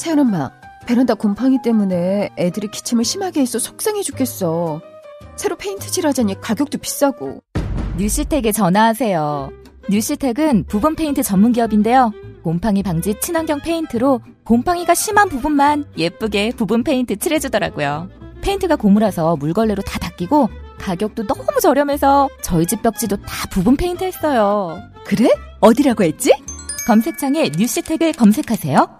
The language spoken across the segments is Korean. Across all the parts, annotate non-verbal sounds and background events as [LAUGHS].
세연 엄마, 베란다 곰팡이 때문에 애들이 기침을 심하게 해서 속상해 죽겠어. 새로 페인트 칠하자니 가격도 비싸고. 뉴시텍에 전화하세요. 뉴시텍은 부분 페인트 전문 기업인데요. 곰팡이 방지 친환경 페인트로 곰팡이가 심한 부분만 예쁘게 부분 페인트 칠해주더라고요. 페인트가 고무라서 물걸레로 다 닦이고 가격도 너무 저렴해서 저희 집 벽지도 다 부분 페인트 했어요. 그래? 어디라고 했지? 검색창에 뉴시텍을 검색하세요.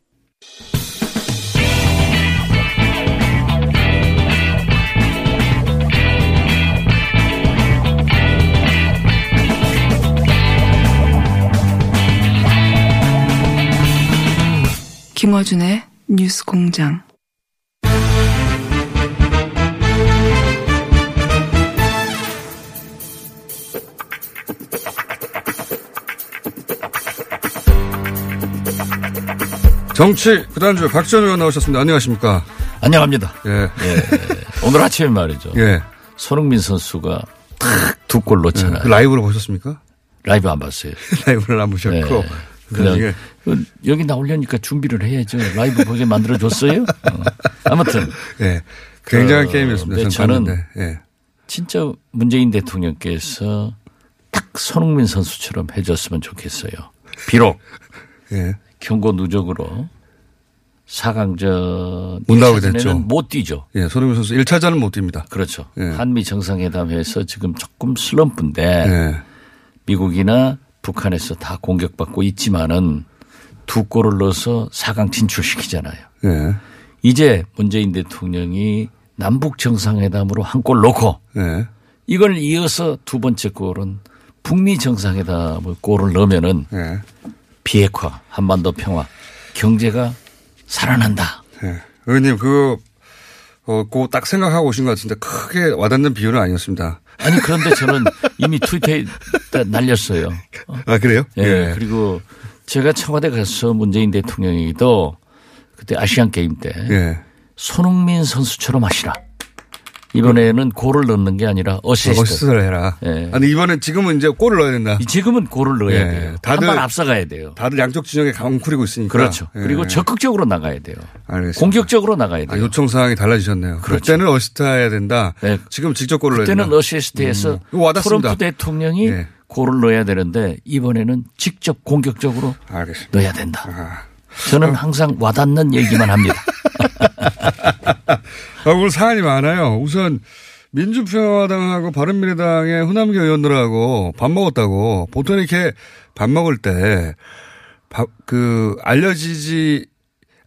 김어준의 뉴스 공장. 정치 구단주 박지원 의원 나오셨습니다. 안녕하십니까? 안녕합니다. 예. 예. 오늘 아침에 말이죠. 예. 손흥민 선수가 탁두골 넣잖아요. 그 라이브로 보셨습니까? 라이브 안 봤어요. [LAUGHS] 라이브를 안 보셨고. 예. 그냥 그 여기 나오려니까 준비를 해야죠. 라이브 보게 만들어 줬어요. 어. 아무튼 예. 굉장한 어, 게임이었습니다. 저는. 예. 진짜 문재인 대통령께서 딱 손흥민 선수처럼 해줬으면 좋겠어요. 비록 예. 경고 누적으로 4강전 못 나오게 됐죠. 못 뛰죠. 예. 손흥민 선수 1차전은 못 뜁니다. 그렇죠. 예. 한미 정상회담에서 지금 조금 슬럼프인데 예. 미국이나 북한에서 다 공격받고 있지만은 두 골을 넣어서 4강 진출시키잖아요. 예. 이제 문재인 대통령이 남북 정상회담으로 한 골 넣고 예. 이걸 이어서 두 번째 골은 북미 정상회담을 골을 넣으면은 예. 비핵화, 한반도 평화, 경제가 살아난다. 예. 의원님, 그, 어, 그거 딱 생각하고 오신 것 같은데 크게 와닿는 비유는 아니었습니다. 아니 그런데 저는 이미 트위터에 다 날렸어요. 어? 아, 그래요? 예. 그리고 제가 청와대 가서 문재인 대통령이도 그때 아시안 게임 때 예. 손흥민 선수처럼 하시라. 이번에는 골을 넣는 게 아니라 어시스트. 어시스트를 해라. 예. 아니, 이번엔 지금은 이제 골을 넣어야 된다. 지금은 골을 넣어야 예. 돼요. 다들- 한 발 앞서가야 돼요. 다들 양쪽 진영에 웅크리고 있으니까. 그렇죠. 예. 그리고 적극적으로 나가야 돼요. 알겠습니다. 공격적으로 나가야 아, 돼요. 요청 사항이 달라지셨네요. 그렇죠. 그때는 어시스트 해야 된다. 네. 지금 직접 골을 넣어야 그때는 된다. 어시스트에서 음. 트럼프 대통령이 예. 골을 넣어야 되는데 이번에는 직접 공격적으로 알겠습니다. 넣어야 된다. 아. 저는 항상 와닿는 얘기만 합니다. [LAUGHS] [LAUGHS] 아, 오늘 사안이 많아요. 우선 민주평화당하고 바른미래당의 호남계 의원들하고 밥 먹었다고 보통 이렇게 밥 먹을 때 밥, 그, 알려지지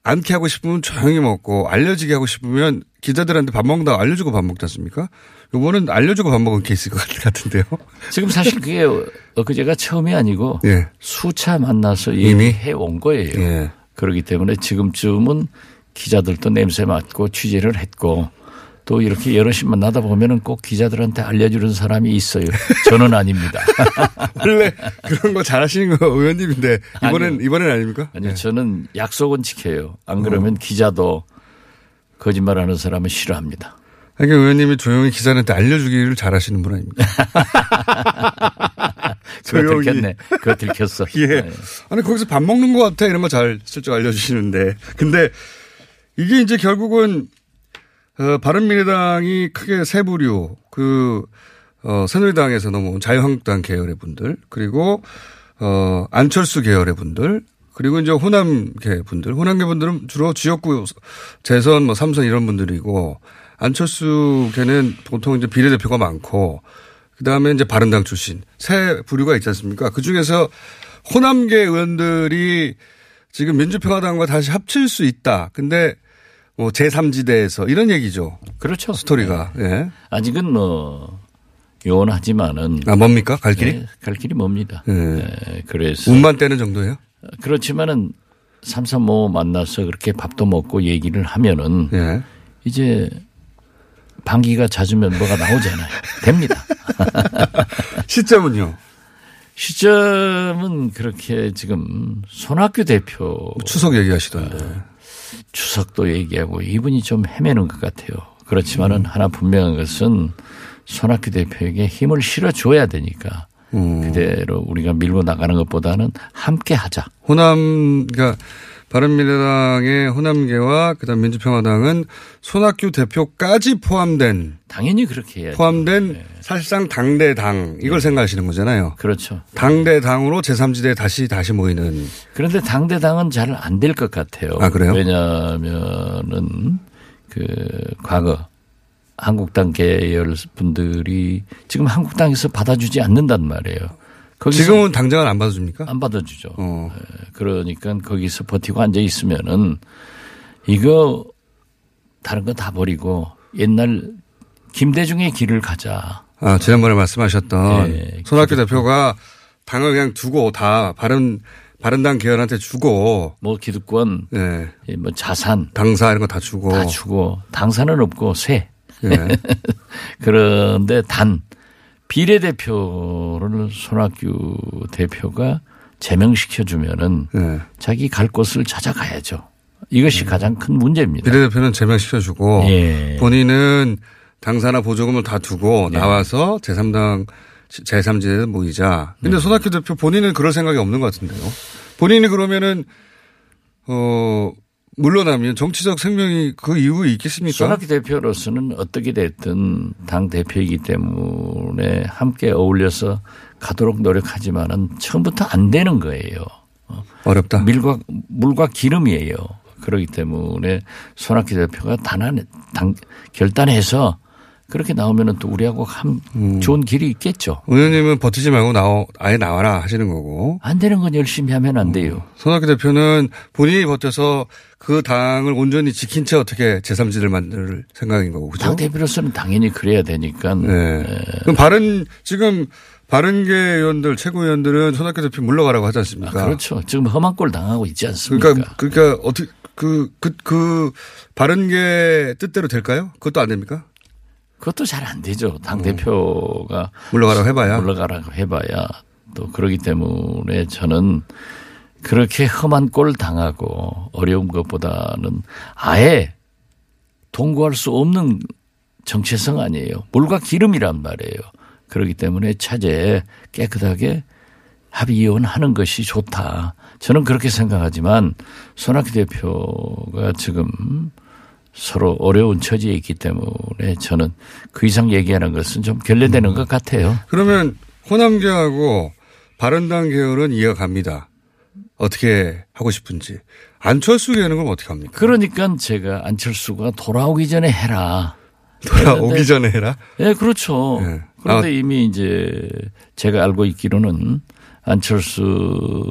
않게 하고 싶으면 조용히 먹고 알려지게 하고 싶으면 기자들한테 밥 먹는다고 알려주고 밥 먹지 않습니까? 요거는 알려주고 밥 먹은 케이스일 것 같- 같은데요. [LAUGHS] 지금 사실 그게 엊그제가 처음이 아니고 예. 수차 만나서 이미? 얘기해 온 거예요. 예. 그렇기 때문에 지금쯤은 기자들도 냄새 맡고 취재를 했고 또 이렇게 여럿이 만나다 보면은 꼭 기자들한테 알려주는 사람이 있어요. 저는 아닙니다. [LAUGHS] 원래 그런 거 잘하시는 거 의원님인데 이번엔, 아니요. 이번엔 아닙니까? 아니요, 예. 저는 약속은 지켜요. 안 그러면 기자도 거짓말하는 사람은 싫어합니다. 하긴 의원님이 조용히 기자한테 알려주기를 잘하시는 분 아닙니까? [LAUGHS] 그거 조용히. 들켰네. 그거 들켰어. [LAUGHS] 예. 네. 아니 거기서 밥 먹는 것 같아 이런 거잘 슬쩍 알려주시는데 근데 이게 이제 결국은 어, 바른미래당이 크게 세 부류 그 어, 새누리당에서 넘어온 자유한국당 계열의 분들 그리고 어, 안철수 계열의 분들 그리고 이제 호남계 분들, 호남계 분들은 주로 지역구 재선, 뭐 삼선 이런 분들이고 안철수계는 보통 이제 비례대표가 많고 그 다음에 이제 바른당 출신 세 부류가 있지 않습니까? 그 중에서 호남계 의원들이 지금 민주평화당과 다시 합칠 수 있다. 근데 뭐 제3지대에서 이런 얘기죠. 그렇죠. 스토리가. 네. 예. 아직은 뭐 요원하지만은 아 뭡니까 갈 길이? 네, 갈 길이 멉니다. 예. 네, 그래서 운만 떼는 정도예요? 그렇지만은 삼삼오 만나서 그렇게 밥도 먹고 얘기를 하면은 예. 이제 방기가 잦으면 뭐가 나오잖아요. [LAUGHS] 됩니다. [LAUGHS] 시점은요? 시점은 그렇게 지금 손학규 대표 추석 얘기하시던데. 추석도 얘기하고 이분이 좀 헤매는 것 같아요. 그렇지만은 음. 하나 분명한 것은 손학규 대표에게 힘을 실어줘야 되니까 음. 그대로 우리가 밀고 나가는 것보다는 함께 하자. 호남, 그러니까 바른미래당의 호남계와 그다음 민주평화당은 손학규 대표까지 포함된 당연히 그렇게 해야 포함된 네. 사실상 당대 당 이걸 네. 생각하시는 거잖아요. 그렇죠. 당대 당으로 제3지대 다시 다시 모이는. 그런데 당대 당은 잘 안 될 것 같아요. 아 그래요? 왜냐하면은 그 과거 한국당 계열 분들이 지금 한국당에서 받아주지 않는단 말이에요. 지금은 당장은 안 받아줍니까? 안 받아주죠. 어. 네. 그러니까 거기서 버티고 앉아 있으면은 이거 다른 거 다 버리고 옛날 김대중의 길을 가자. 아 지난번에 말씀하셨던 네. 손학규 대표가 당을 그냥 두고 다 바른 바른당 계열한테 주고 뭐 기득권, 네. 뭐 자산, 당사 이런 거 다 주고 다 주고 당사는 없고 쇠. 네. [LAUGHS] 그런데 단 비례대표를 손학규 대표가 제명시켜 주면은 네. 자기 갈 곳을 찾아가야죠. 이것이 네. 가장 큰 문제입니다. 비례대표는 제명시켜 주고 예. 본인은 당사나 보조금을 다 두고 네. 나와서 제3당 제3지대에 모이자. 근데 네. 손학규 대표 본인은 그럴 생각이 없는 것 같은데요. 본인이 그러면은 어 물러나면 정치적 생명이 그 이유가 있겠습니까? 손학규 대표로서는 어떻게 됐든 당 대표이기 때문에 함께 어울려서 가도록 노력하지만은 처음부터 안 되는 거예요. 어렵다. 밀과 물과 기름이에요. 그렇기 때문에 손학규 대표가 단한 당 결단해서 그렇게 나오면은 또 우리하고 한 음. 좋은 길이 있겠죠. 의원님은 버티지 말고 나오, 아예 나와라 하시는 거고. 안 되는 건 열심히 하면 안 돼요. 음. 손학규 대표는 본인이 버텨서 그 당을 온전히 지킨 채 어떻게 제3지를 만들 생각인 거고. 그죠? 당 대표로서는 당연히 그래야 되니까. 네. 네. 그럼 바른, 지금 바른계 의원들, 최고위원들은 손학규 대표 물러가라고 하지 않습니까? 아, 그렇죠. 지금 험한 꼴 당하고 있지 않습니까? 그러니까, 그러니까 어떻게, 그, 그, 그, 바른계 뜻대로 될까요? 그것도 안 됩니까? 그것도 잘 안 되죠. 당 대표가 물러가라고 해봐야 물러가라고 해봐야 또 그러기 때문에 저는 그렇게 험한 꼴 당하고 어려운 것보다는 아예 동거할 수 없는 정체성 아니에요. 물과 기름이란 말이에요. 그렇기 때문에 차제에 깨끗하게 합의 이혼하는 것이 좋다. 저는 그렇게 생각하지만 손학규 대표가 지금 서로 어려운 처지에 있기 때문에 저는 그 이상 얘기하는 것은 좀 결례되는 음. 것 같아요. 그러면 호남계하고 바른당 계열은 이어갑니다. 어떻게 하고 싶은지. 안철수 계열은 그럼 어떻게 합니까? 그러니까 제가 안철수가 돌아오기 전에 해라. 돌아오기 전에 해라? 예, 네, 그렇죠. 네. 그런데 아. 이미 이제 제가 알고 있기로는 안철수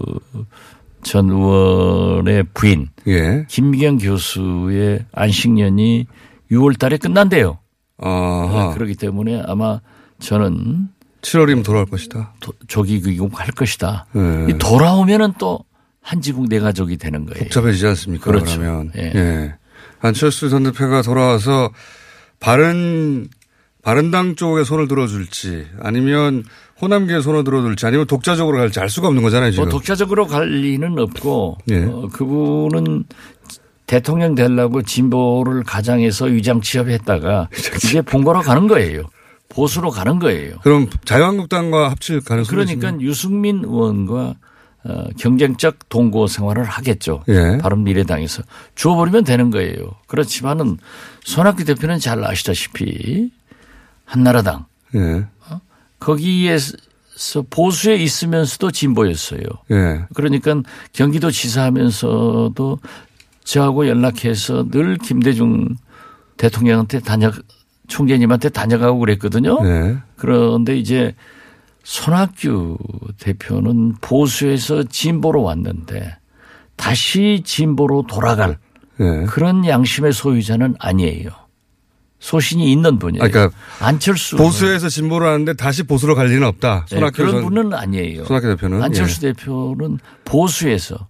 전 의원의 부인 예. 김미경 교수의 안식년이 6월 달에 끝난대요. 아 그렇기 때문에 아마 저는 7월이면 돌아올 것이다. 조기 귀국할 것이다. 예. 돌아오면은 또 한 지국 내 가족이 되는 거예요. 복잡해지지 않습니까? 그렇죠. 그러면 예. 예. 안철수 전 대표가 돌아와서 바른 바른당 쪽에 손을 들어줄지 아니면 호남계에 손을 들어줄지 아니면 독자적으로 갈지 알 수가 없는 거잖아요 지금. 뭐 독자적으로 갈 리는 없고 예. 어, 그분은 대통령 되려고 진보를 가장해서 위장 취업했다가 [LAUGHS] 이제 본거로 가는 거예요. 보수로 가는 거예요. 그럼 자유한국당과 합칠 가능성이 그러니까 있습니까? 유승민 의원과 어, 경쟁적 동거 생활을 하겠죠. 예. 바른미래당에서 주어버리면 되는 거예요. 그렇지만은 손학규 대표는 잘 아시다시피 한나라당 예. 어? 거기에서 보수에 있으면서도 진보였어요. 예. 그러니까 경기도 지사하면서도 저하고 연락해서 늘 김대중 대통령한테 다녀 총재님한테 다녀가고 그랬거든요. 네. 그런데 이제 손학규 대표는 보수에서 진보로 왔는데 다시 진보로 돌아갈 예. 그런 양심의 소유자는 아니에요. 소신이 있는 분이에요. 아, 그러니까 안철수 보수에서 진보를 하는데 다시 보수로 갈 리는 없다. 네, 그런 전- 분은 아니에요. 손학규 대표는 안철수 대표는 보수에서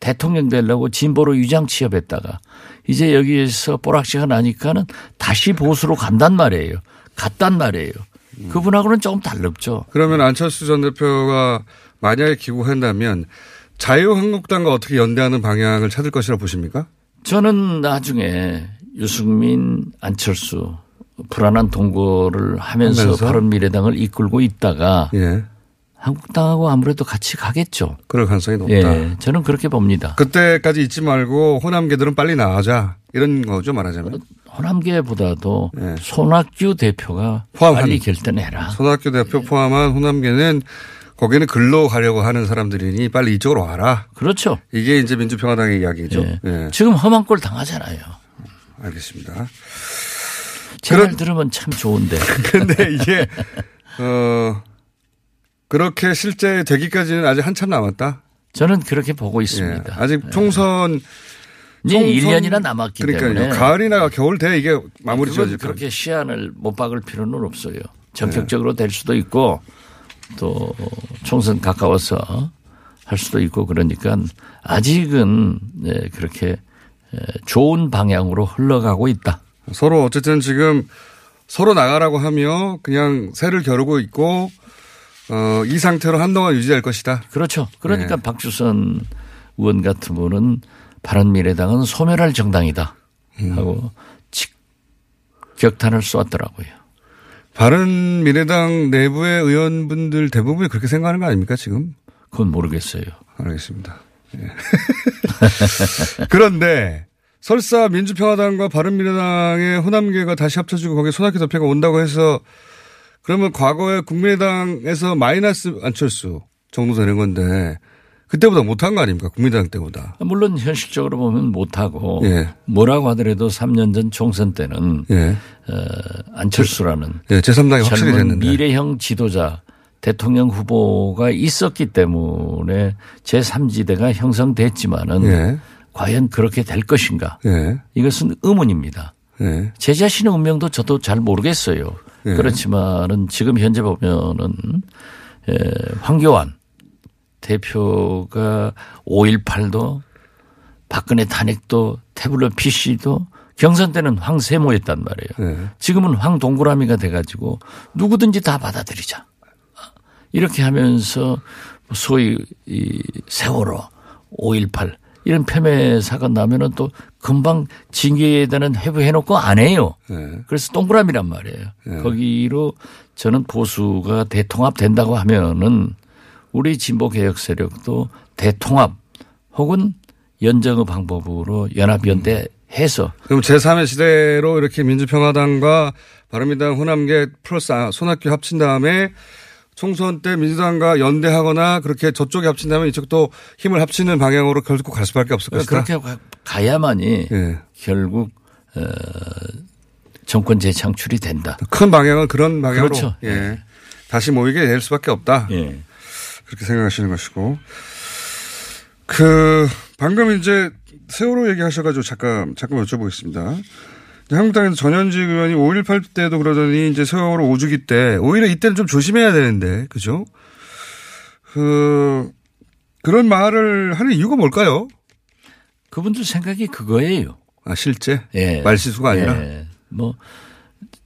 대통령 되려고 진보로 유장 취업했다가 이제 여기에서 뽀락시가 나니까는 다시 보수로 간단 말이에요. 갔단 말이에요. 음. 그분하고는 조금 다르죠. 그러면 안철수 전 대표가 만약에 기고한다면 자유한국당과 어떻게 연대하는 방향을 찾을 것이라 보십니까? 저는 나중에 유승민, 안철수 불안한 동거를 하면서, 하면서? 바른미래당을 이끌고 있다가 예. 한국당하고 아무래도 같이 가겠죠. 그럴 가능성이 높다. 예, 저는 그렇게 봅니다. 그때까지 잊지 말고 호남계들은 빨리 나가자. 이런 거죠, 말하자면. 호남계보다도 예. 손학규 대표가 포함한- 빨리 결단해라. 손학규 대표 포함한 호남계는 거기는 글로 가려고 하는 사람들이니 빨리 이쪽으로 와라. 그렇죠. 이게 이제 민주평화당의 이야기죠. 예. 예. 지금 험한 꼴 당하잖아요. 알겠습니다. 제 그런- 말 들으면 참 좋은데. [LAUGHS] 근데 이게, 어, 그렇게 실제 되기까지는 아직 한참 남았다. 저는 그렇게 보고 예. 있습니다. 아직 총선. 이제 총선- 1년이나 남았기 그러니까요. 때문에 가을이나 겨울 돼 이게 마무리 그건 지어질 그렇게 시한을 못 박을 필요는 없어요. 전격적으로 될 수도 있고 또 총선 가까워서 할 수도 있고 그러니까 아직은 네, 그렇게 에, 좋은 방향으로 흘러가고 있다. 서로 어쨌든 지금 서로 나가라고 하며 그냥 새를 겨루고 있고 어, 이 상태로 한동안 유지할 것이다. 그렇죠. 그러니까 네. 박주선 의원 같은 분은 바른미래당은 소멸할 정당이다 음. 하고 직격탄을 쏘았더라고요. 바른 미래당 내부의 의원분들 대부분이 그렇게 생각하는 거 아닙니까 지금? 그건 모르겠어요. 알겠습니다. 예. [LAUGHS] 그런데 설사 민주평화당과 바른미래당의 호남계가 다시 합쳐지고 거기에 손학규 대표가 온다고 해서 그러면 과거에 국민의당에서 마이너스 안철수 정도 되는 건데 그때보다 못한 거 아닙니까? 국민의당 때보다. 물론 현실적으로 보면 못하고 예. 뭐라고 하더라도 3년 전 총선 때는 예. 어, 안철수라는 예, 제3당이 확실히 젊은 됐는데. 미래형 지도자 대통령 후보가 있었기 때문에 제3지대가 형성됐지만은 예. 과연 그렇게 될 것인가 예. 이것은 의문입니다. 예. 제 자신의 운명도 저도 잘 모르겠어요. 예. 그렇지만은 지금 현재 보면은 에, 황교안 대표가 5.18도 박근혜 탄핵도 태블릿 PC도 경선 때는 황세모였단 말이에요. 예. 지금은 황동그라미가 돼가지고 누구든지 다 받아들이자. 이렇게 하면서 소위 이 세월호 5.18 이런 폄훼 사건 나면은 또 금방 징계에 대한 회부해놓고 안 해요. 예. 그래서 동그라미란 말이에요. 네. 거기로 저는 보수가 대통합된다고 하면은 우리 진보 개혁 세력도 대통합 혹은 연정의 방법으로 연합연대 해서 그럼 제3의 시대로 이렇게 민주평화당과 바른미래당 호남계 플러스 아, 손학규 합친 다음에 총선 때 민주당과 연대하거나 그렇게 저쪽에 합친 다음에 이쪽도 힘을 합치는 방향으로 결국 갈 수밖에 없을 것이다. 그렇게 가- 가야만이 예. 결국 어, 정권 재창출이 된다. 큰 방향은 그런 방향으로 그렇죠. 예. 다시 모이게 될 수밖에 없다. 예. 그렇게 생각하시는 것이고. 그 방금 이제 세월호 얘기하셔가지고 잠깐 잠깐 여쭤보겠습니다. 한국당에서 전현직 의원이 5.18 때도 그러더니 이제 세월호 5주기 때 오히려 이때는 좀 조심해야 되는데 그죠? 그 그런 말을 하는 이유가 뭘까요? 그분들 생각이 그거예요. 아 실제 예. 말실수가 아니라 예. 뭐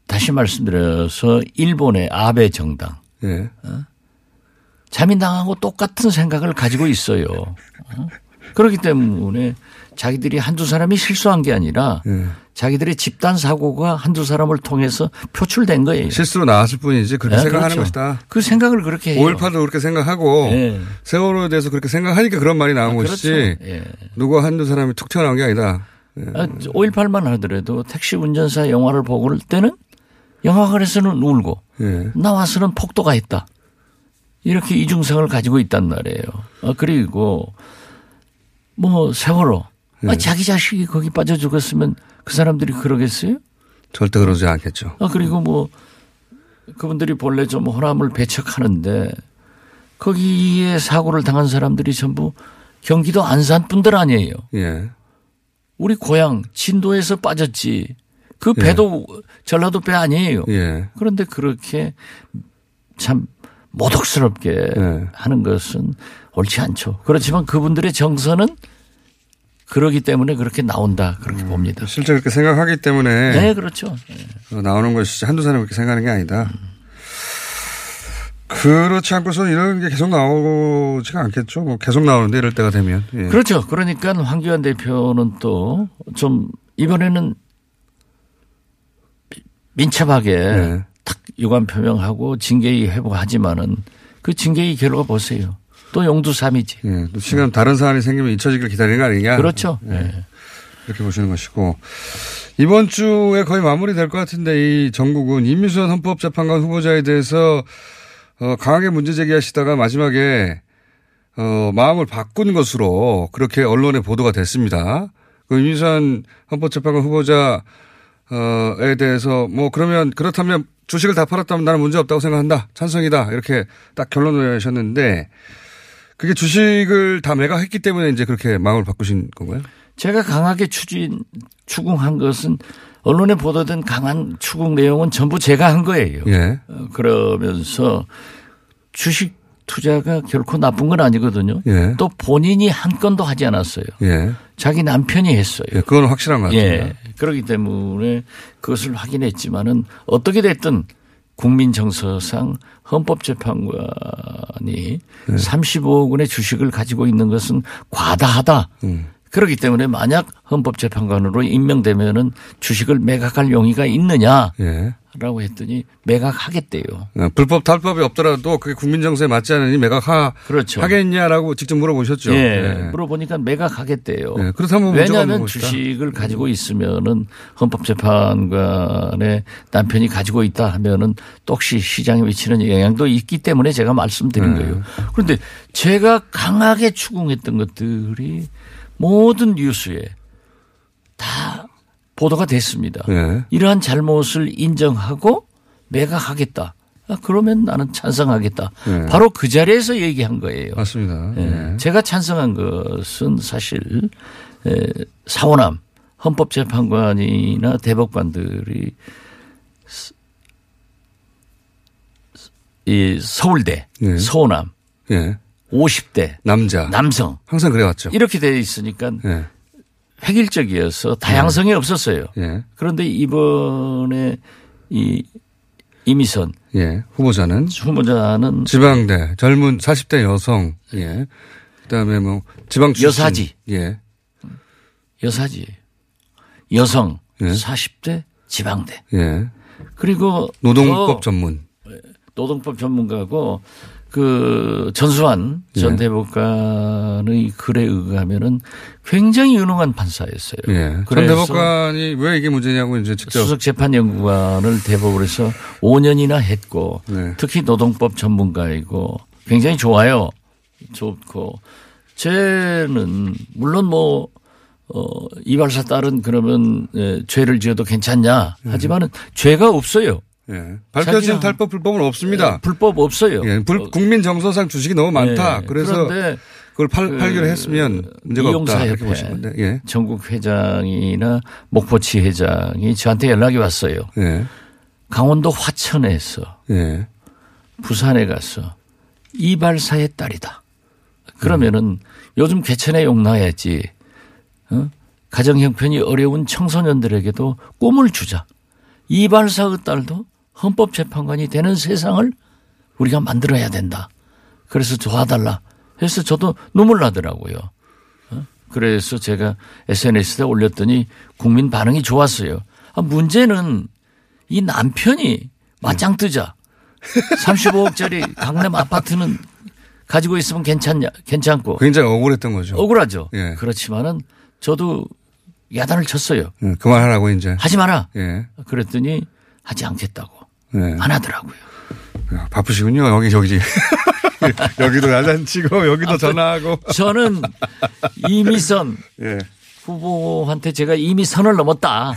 다시 말씀드려서 일본의 아베 정당 예. 자민당하고 똑같은 생각을 가지고 있어요. 어? 그렇기 때문에 자기들이 한두 사람이 실수한 게 아니라 예. 자기들의 집단 사고가 한두 사람을 통해서 표출된 거예요. 실수로 나왔을 뿐이지 그렇게 예, 생각하는 그렇죠. 것이다. 그 생각을 그렇게 해요. 5.18도 그렇게 생각하고 예. 세월호에 대해서 그렇게 생각하니까 그런 말이 나온 아, 것이지 그렇죠. 예. 누가 한두 사람이 툭 튀어나온 게 아니다. 예. 5.18만 하더라도 택시 운전사 영화를 보고 올 때는 영화관에서는 울고 예. 나와서는 폭도가 했다. 이렇게 이중성을 가지고 있단 말이에요. 아, 그리고 뭐 세월호. 아, 네. 자기 자식이 거기 빠져 죽었으면 그 사람들이 그러겠어요? 절대 그러지 않겠죠. 아, 그리고 뭐 그분들이 본래 좀 호남을 배척하는데 거기에 사고를 당한 사람들이 전부 경기도 안산 분들 아니에요. 예. 우리 고향 진도에서 빠졌지. 그 배도 전라도 배 아니에요. 예. 그런데 그렇게 참 모독스럽게 예. 하는 것은 옳지 않죠. 그렇지만 그분들의 정서는 그러기 때문에 그렇게 나온다 그렇게 봅니다. 실제 그렇게 생각하기 때문에 네, 그렇죠. 어, 나오는 것이 한두 사람이 그렇게 생각하는 게 아니다. 그렇지 않고서 이런 게 계속 나오지가 않겠죠. 뭐 계속 나오는데 이럴 때가 되면. 예. 그렇죠. 그러니까 황교안 대표는 또 좀 이번에는 민첩하게 네. 탁 유감 표명하고 징계위 회부하지만은 그 징계위 결과 보세요. 또 용두삼이지. 예. 또 지금 다른 사안이 생기면 잊혀지길 기다리는 거 아니냐. 그렇죠. 예. 이렇게 보시는 것이고 이번 주에 거의 마무리될 것 같은데 이 전국은 임미수원 헌법재판관 후보자에 대해서 어, 강하게 문제 제기하시다가 마지막에 어, 마음을 바꾼 것으로 그렇게 언론에 보도가 됐습니다. 그 임미수원 헌법재판관 후보자에 대해서 뭐 그러면 그렇다면 주식을 다 팔았다면 나는 문제 없다고 생각한다. 찬성이다. 이렇게 딱 결론을 내셨는데 그게 주식을 다 매각했기 때문에 이제 그렇게 마음을 바꾸신 건가요? 제가 강하게 추진 추궁한 것은 언론에 보도된 강한 추궁 내용은 전부 제가 한 거예요. 예. 어, 그러면서 주식 투자가 결코 나쁜 건 아니거든요. 예. 또 본인이 한 건도 하지 않았어요. 예. 자기 남편이 했어요. 예, 그건 확실한 것 같습니다. 예. 그렇기 때문에 그것을 확인했지만은 어떻게 됐든 국민 정서상 헌법재판관이 35억 원의 주식을 가지고 있는 것은 과다하다. 음. 그렇기 때문에 만약 헌법재판관으로 임명되면은 주식을 매각할 용의가 있느냐라고 예. 했더니 매각하겠대요. 어, 불법 탈법이 없더라도 그게 국민 정서에 맞지 않으니 매각하 그렇죠. 하겠냐라고 직접 물어보셨죠. 예. 물어보니까 매각하겠대요. 예, 그렇다면 왜냐하면. 주식을 가지고 있으면은 헌법재판관의 남편이 가지고 있다 하면은 똑시 시장에 미치는 영향도 있기 때문에 제가 말씀드린 네. 거예요. 그런데 제가 강하게 추궁했던 것들이 모든 뉴스에 다 보도가 됐습니다. 예. 이러한 잘못을 인정하고 매각하겠다. 아, 그러면 나는 찬성하겠다. 네. 바로 그 자리에서 얘기한 거예요. 맞습니다. 예. 예. 제가 찬성한 것은 사실 에, 사원함 헌법재판관이나 대법관들이 스- 이 서울대, 예. 서원함, 예. 50대 남자. 남성 항상 그래왔죠. 이렇게 돼 있으니까 예. 획일적이어서 다양성이 없었어요. 예. 그런데 이번에 이 이미선 예. 후보자는 후보자는 지방대 젊은 40대 여성. 예. 그다음에 뭐 지방 출신. 여사지. 예. 여사지 여성 예. 40대 지방대 예. 그리고 노동법 더 전문. 노동법 전문가고 그 전수환 전 예. 대법관의 글에 의하면은 굉장히 유능한 판사였어요. 예. 전 그래서 대법관이 왜 이게 문제냐고 이제 직접 수석 재판 연구관을 대법을 해서 5년이나 했고 네. 특히 노동법 전문가이고 굉장히 좋아요. 좋고 쟤는 물론 뭐 어, 이발사 딸은 그러면 에, 죄를 지어도 괜찮냐 하지만은 죄가 없어요. 예. 밝혀진 탈법 불법은 없습니다. 에, 불법 없어요. 예. 불- 어, 국민 정서상 주식이 너무 많다. 예. 그래서 그걸 팔, 그 팔기로 했으면 문제가 없다. 이렇게 보시는 건데. 예. 전국 회장이나 목포치 회장이 저한테 연락이 왔어요. 예. 강원도 화천에서 예. 부산에 가서 이발사의 딸이다. 그러면은 요즘 개천에 용나야지. 어? 가정 형편이 어려운 청소년들에게도 꿈을 주자. 이발사의 딸도 헌법재판관이 되는 세상을 우리가 만들어야 된다. 그래서 도와달라. 해서 저도 눈물 나더라고요. 어? 그래서 제가 SNS에 올렸더니 국민 반응이 좋았어요. 아, 문제는 이 남편이 맞짱 뜨자. 35억짜리 [LAUGHS] 강남 아파트는 가지고 있으면 괜찮냐, 괜찮고. 굉장히 억울했던 거죠. 억울하죠. 예. 그렇지만은 저도 야단을 쳤어요. 예, 그만하라고 이제. 하지 마라. 예. 그랬더니 하지 않겠다고. 예. 안 하더라고요. 야, 바쁘시군요. 여기 저기. [LAUGHS] 여기도 야단치고 여기도 전화하고. 저는 이미 선 [LAUGHS] 예. 후보한테 제가 이미 선을 넘었다.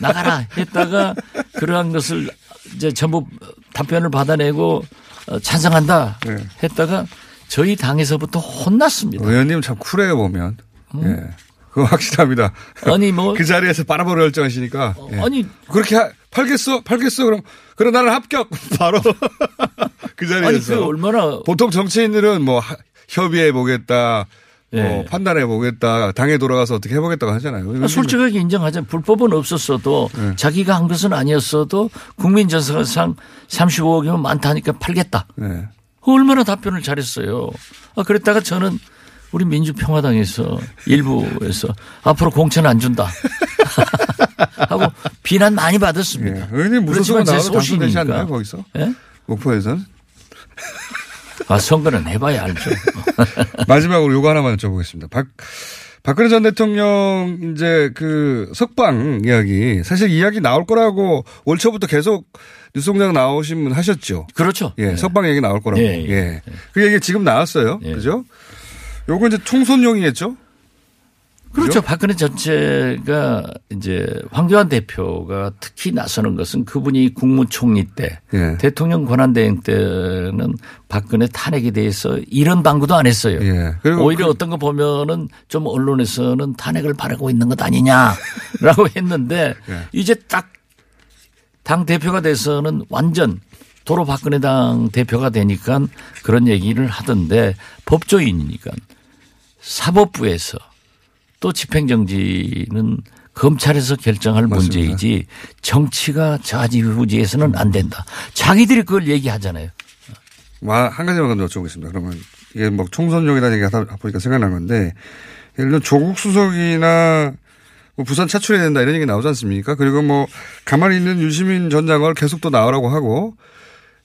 나가라 했다가 그러한 것을 이제 전부 답변을 받아내고 어, 찬성한다 예. 했다가 저희 당에서부터 혼났습니다. 의원님 참 쿨해요 보면. 예. 그거 확실합니다. 아니 뭐 [LAUGHS] 그 자리에서 바라보러 결정하시니까. 예. 아니 그렇게 하- 팔겠어? 팔겠어? 그럼 그럼 나는 합격 [LAUGHS] 바로 [LAUGHS] 그 자리에서. 아니 그 얼마나 보통 정치인들은 뭐 하- 협의해 보겠다. 뭐 예. 판단해 보겠다. 당에 돌아가서 어떻게 해 보겠다고 하잖아요. 아, 솔직하게 인정하자. 불법은 없었어도 네. 자기가 한 것은 아니었어도 국민 전선상 35억이면 많다니까 팔겠다. 네. 얼마나 답변을 잘했어요. 아, 그랬다가 저는 우리 민주평화당에서 일부에서 앞으로 공천 안 준다. [LAUGHS] 하고 비난 많이 받았습니다. 예. 의원님 제 나와도 당선되지. 않나요 거기서? 예? 목포에서는? 아, 선거는 해봐야 알죠. [LAUGHS] 마지막으로 요거 하나만 여쭤보겠습니다. 박, 박근혜 전 대통령 이제 그 석방 이야기 사실 이야기 나올 거라고 올 초부터 계속 뉴스공장 나오신 분 하셨죠. 그렇죠. 예, 석방 얘기 나올 거라고. 예, 예. 예. 그 얘기 지금 나왔어요. 예. 그죠? 요거 이제 총선용이겠죠? 그렇죠. 박근혜 전체가 이제 황교안 대표가 특히 나서는 것은 그분이 국무총리 때 예. 대통령 권한대행 때는 박근혜 탄핵에 대해서 이런 방구도 안 했어요. 예. 오히려 어떤 거 보면은 좀 언론에서는 탄핵을 바라고 있는 것 아니냐라고 [LAUGHS] 했는데 예. 이제 딱 당 대표가 돼서는 완전 도로 박근혜 당 대표가 되니까 그런 얘기를 하던데 법조인이니까 사법부에서 또 집행정지는 검찰에서 결정할 맞습니다. 문제이지 정치가 좌지우지해서는 안 된다. 자기들이 그걸 얘기하잖아요. 와, 한 가지만 더 여쭤보겠습니다. 그러면 이게 뭐 총선용이라는 얘기 하다 보니까 생각난 건데 예를 들어 조국 수석이나 뭐 부산 차출해야 된다 이런 얘기 나오지 않습니까? 그리고 뭐 가만히 있는 유시민 전 장관을 계속 또 나오라고 하고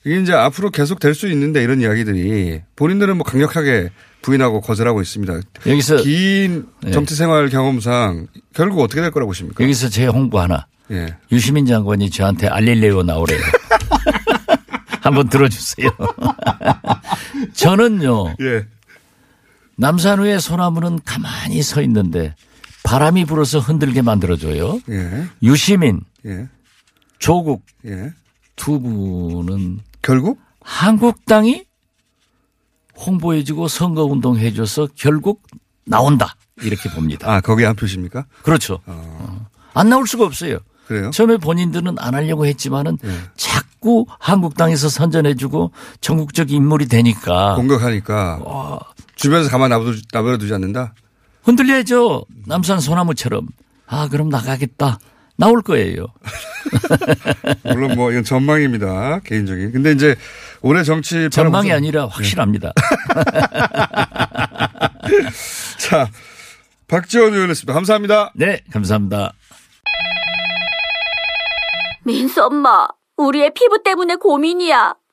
이게 이제 앞으로 계속 될 수 있는데 이런 이야기들이 본인들은 뭐 강력하게 부인하고 거절하고 있습니다. 여기서 긴 네. 정치 생활 경험상 결국 어떻게 될 거라고 보십니까? 여기서 제 홍보 하나. 예. 유시민 장관이 저한테 알릴레오 나오래요. [LAUGHS] 한번 들어주세요. [LAUGHS] 저는요, 예. 남산우의 소나무는 가만히 서 있는데 바람이 불어서 흔들게 만들어줘요. 예. 유시민, 예. 조국 예. 두 분은 결국 한국당이 홍보해주고 선거운동 해줘서 결국 나온다. 이렇게 봅니다. 아, 거기에 한 표십니까? 그렇죠. 어. 안 나올 수가 없어요. 그래요? 처음에 본인들은 안 하려고 했지만은 네. 자꾸 한국당에서 선전해주고 전국적 인물이 되니까 공격하니까 주변에서 가만 놔둬- 놔둬 두지 않는다? 흔들려야죠. 남산 소나무처럼. 아, 그럼 나가겠다. 나올 거예요. [LAUGHS] 물론 뭐 이건 전망입니다. 개인적인. 근데 이제 올해 정치 전망이 바라보면서- 아니라 확실합니다. [LAUGHS] 자, 박지원 의원이었습니다. 감사합니다. 네, 감사합니다. 민수 엄마, 우리의 피부 때문에 고민이야.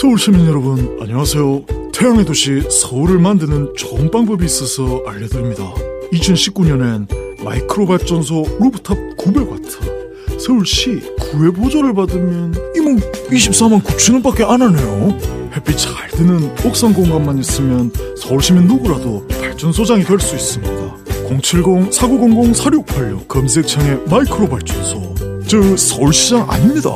서울 시민 여러분 안녕하세요. 태양의 도시 서울을 만드는 좋은 방법이 있어서 알려드립니다. 2019년엔 마이크로 발전소 루프탑 900와트 서울시 구의 보조를 받으면 이모 24만 9천 원밖에 안 하네요. 햇빛 잘 드는 옥상 공간만 있으면 서울 시민 누구라도 발전소장이 될 수 있습니다. 070-4900-4686 검색창에 마이크로 발전소 저 서울시장 아닙니다.